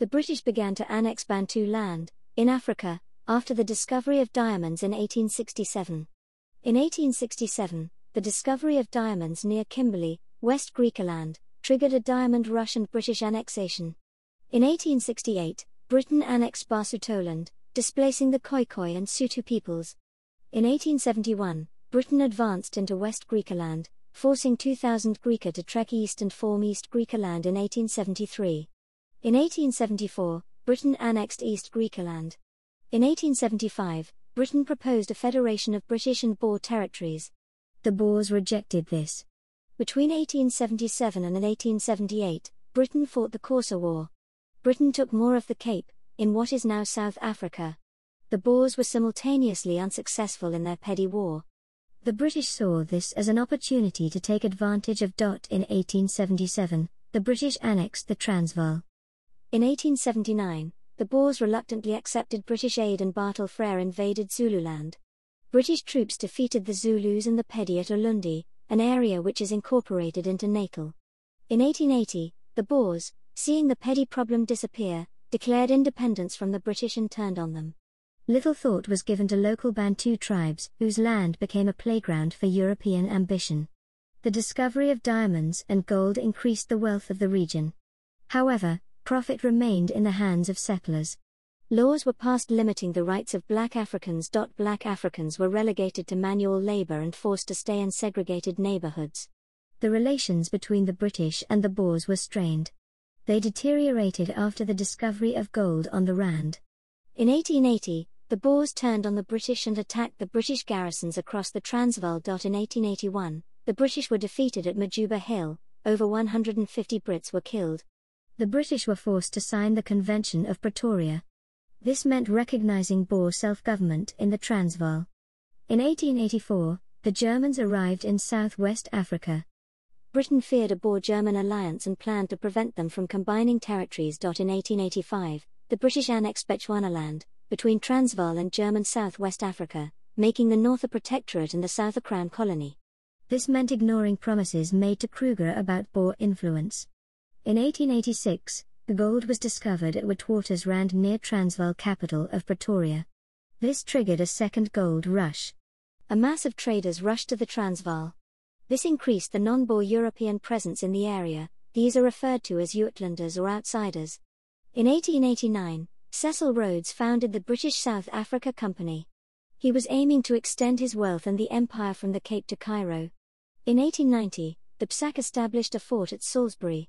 The British began to annex Bantu land, in Africa, after the discovery of diamonds in 1867. In 1867, the discovery of diamonds near Kimberley, West Griqualand, triggered a diamond rush and British annexation. In 1868, Britain annexed Basutoland, displacing the Khoikhoi and Sotho peoples. In 1871, Britain advanced into West Griqualand, forcing 2,000 Griqua to trek east and form East Griqualand in 1873. In 1874, Britain annexed East Griqualand. In 1875, Britain proposed a federation of British and Boer territories. The Boers rejected this. Between 1877 and 1878, Britain fought the Xhosa War. Britain took more of the Cape, in what is now South Africa. The Boers were simultaneously unsuccessful in their Pedi war. The British saw this as an opportunity to take advantage of. Dot. In 1877, the British annexed the Transvaal. In 1879, the Boers reluctantly accepted British aid and Bartle Frere invaded Zululand. British troops defeated the Zulus in the Pedi at Ulundi, an area which is incorporated into Natal. In 1880, the Boers, seeing the Pedi problem disappear, declared independence from the British and turned on them. Little thought was given to local Bantu tribes, whose land became a playground for European ambition. The discovery of diamonds and gold increased the wealth of the region. However, profit remained in the hands of settlers. Laws were passed limiting the rights of black Africans. Black Africans were relegated to manual labor and forced to stay in segregated neighborhoods. The relations between the British and the Boers were strained. They deteriorated after the discovery of gold on the Rand. In 1880, the Boers turned on the British and attacked the British garrisons across the Transvaal. In 1881, the British were defeated at Majuba Hill, over 150 Brits were killed. The British were forced to sign the Convention of Pretoria. This meant recognizing Boer self government in the Transvaal. In 1884, the Germans arrived in southwest Africa. Britain feared a Boer German alliance and planned to prevent them from combining territories. In 1885, the British annexed Bechuanaland, between Transvaal and German southwest Africa, making the north a protectorate and the south a crown colony. This meant ignoring promises made to Kruger about Boer influence. In 1886, the gold was discovered at Witwatersrand near Transvaal capital of Pretoria. This triggered a second gold rush. A mass of traders rushed to the Transvaal. This increased the non-Boer European presence in the area, these are referred to as Uitlanders or outsiders. In 1889, Cecil Rhodes founded the British South Africa Company. He was aiming to extend his wealth and the empire from the Cape to Cairo. In 1890, the BSAC established a fort at Salisbury.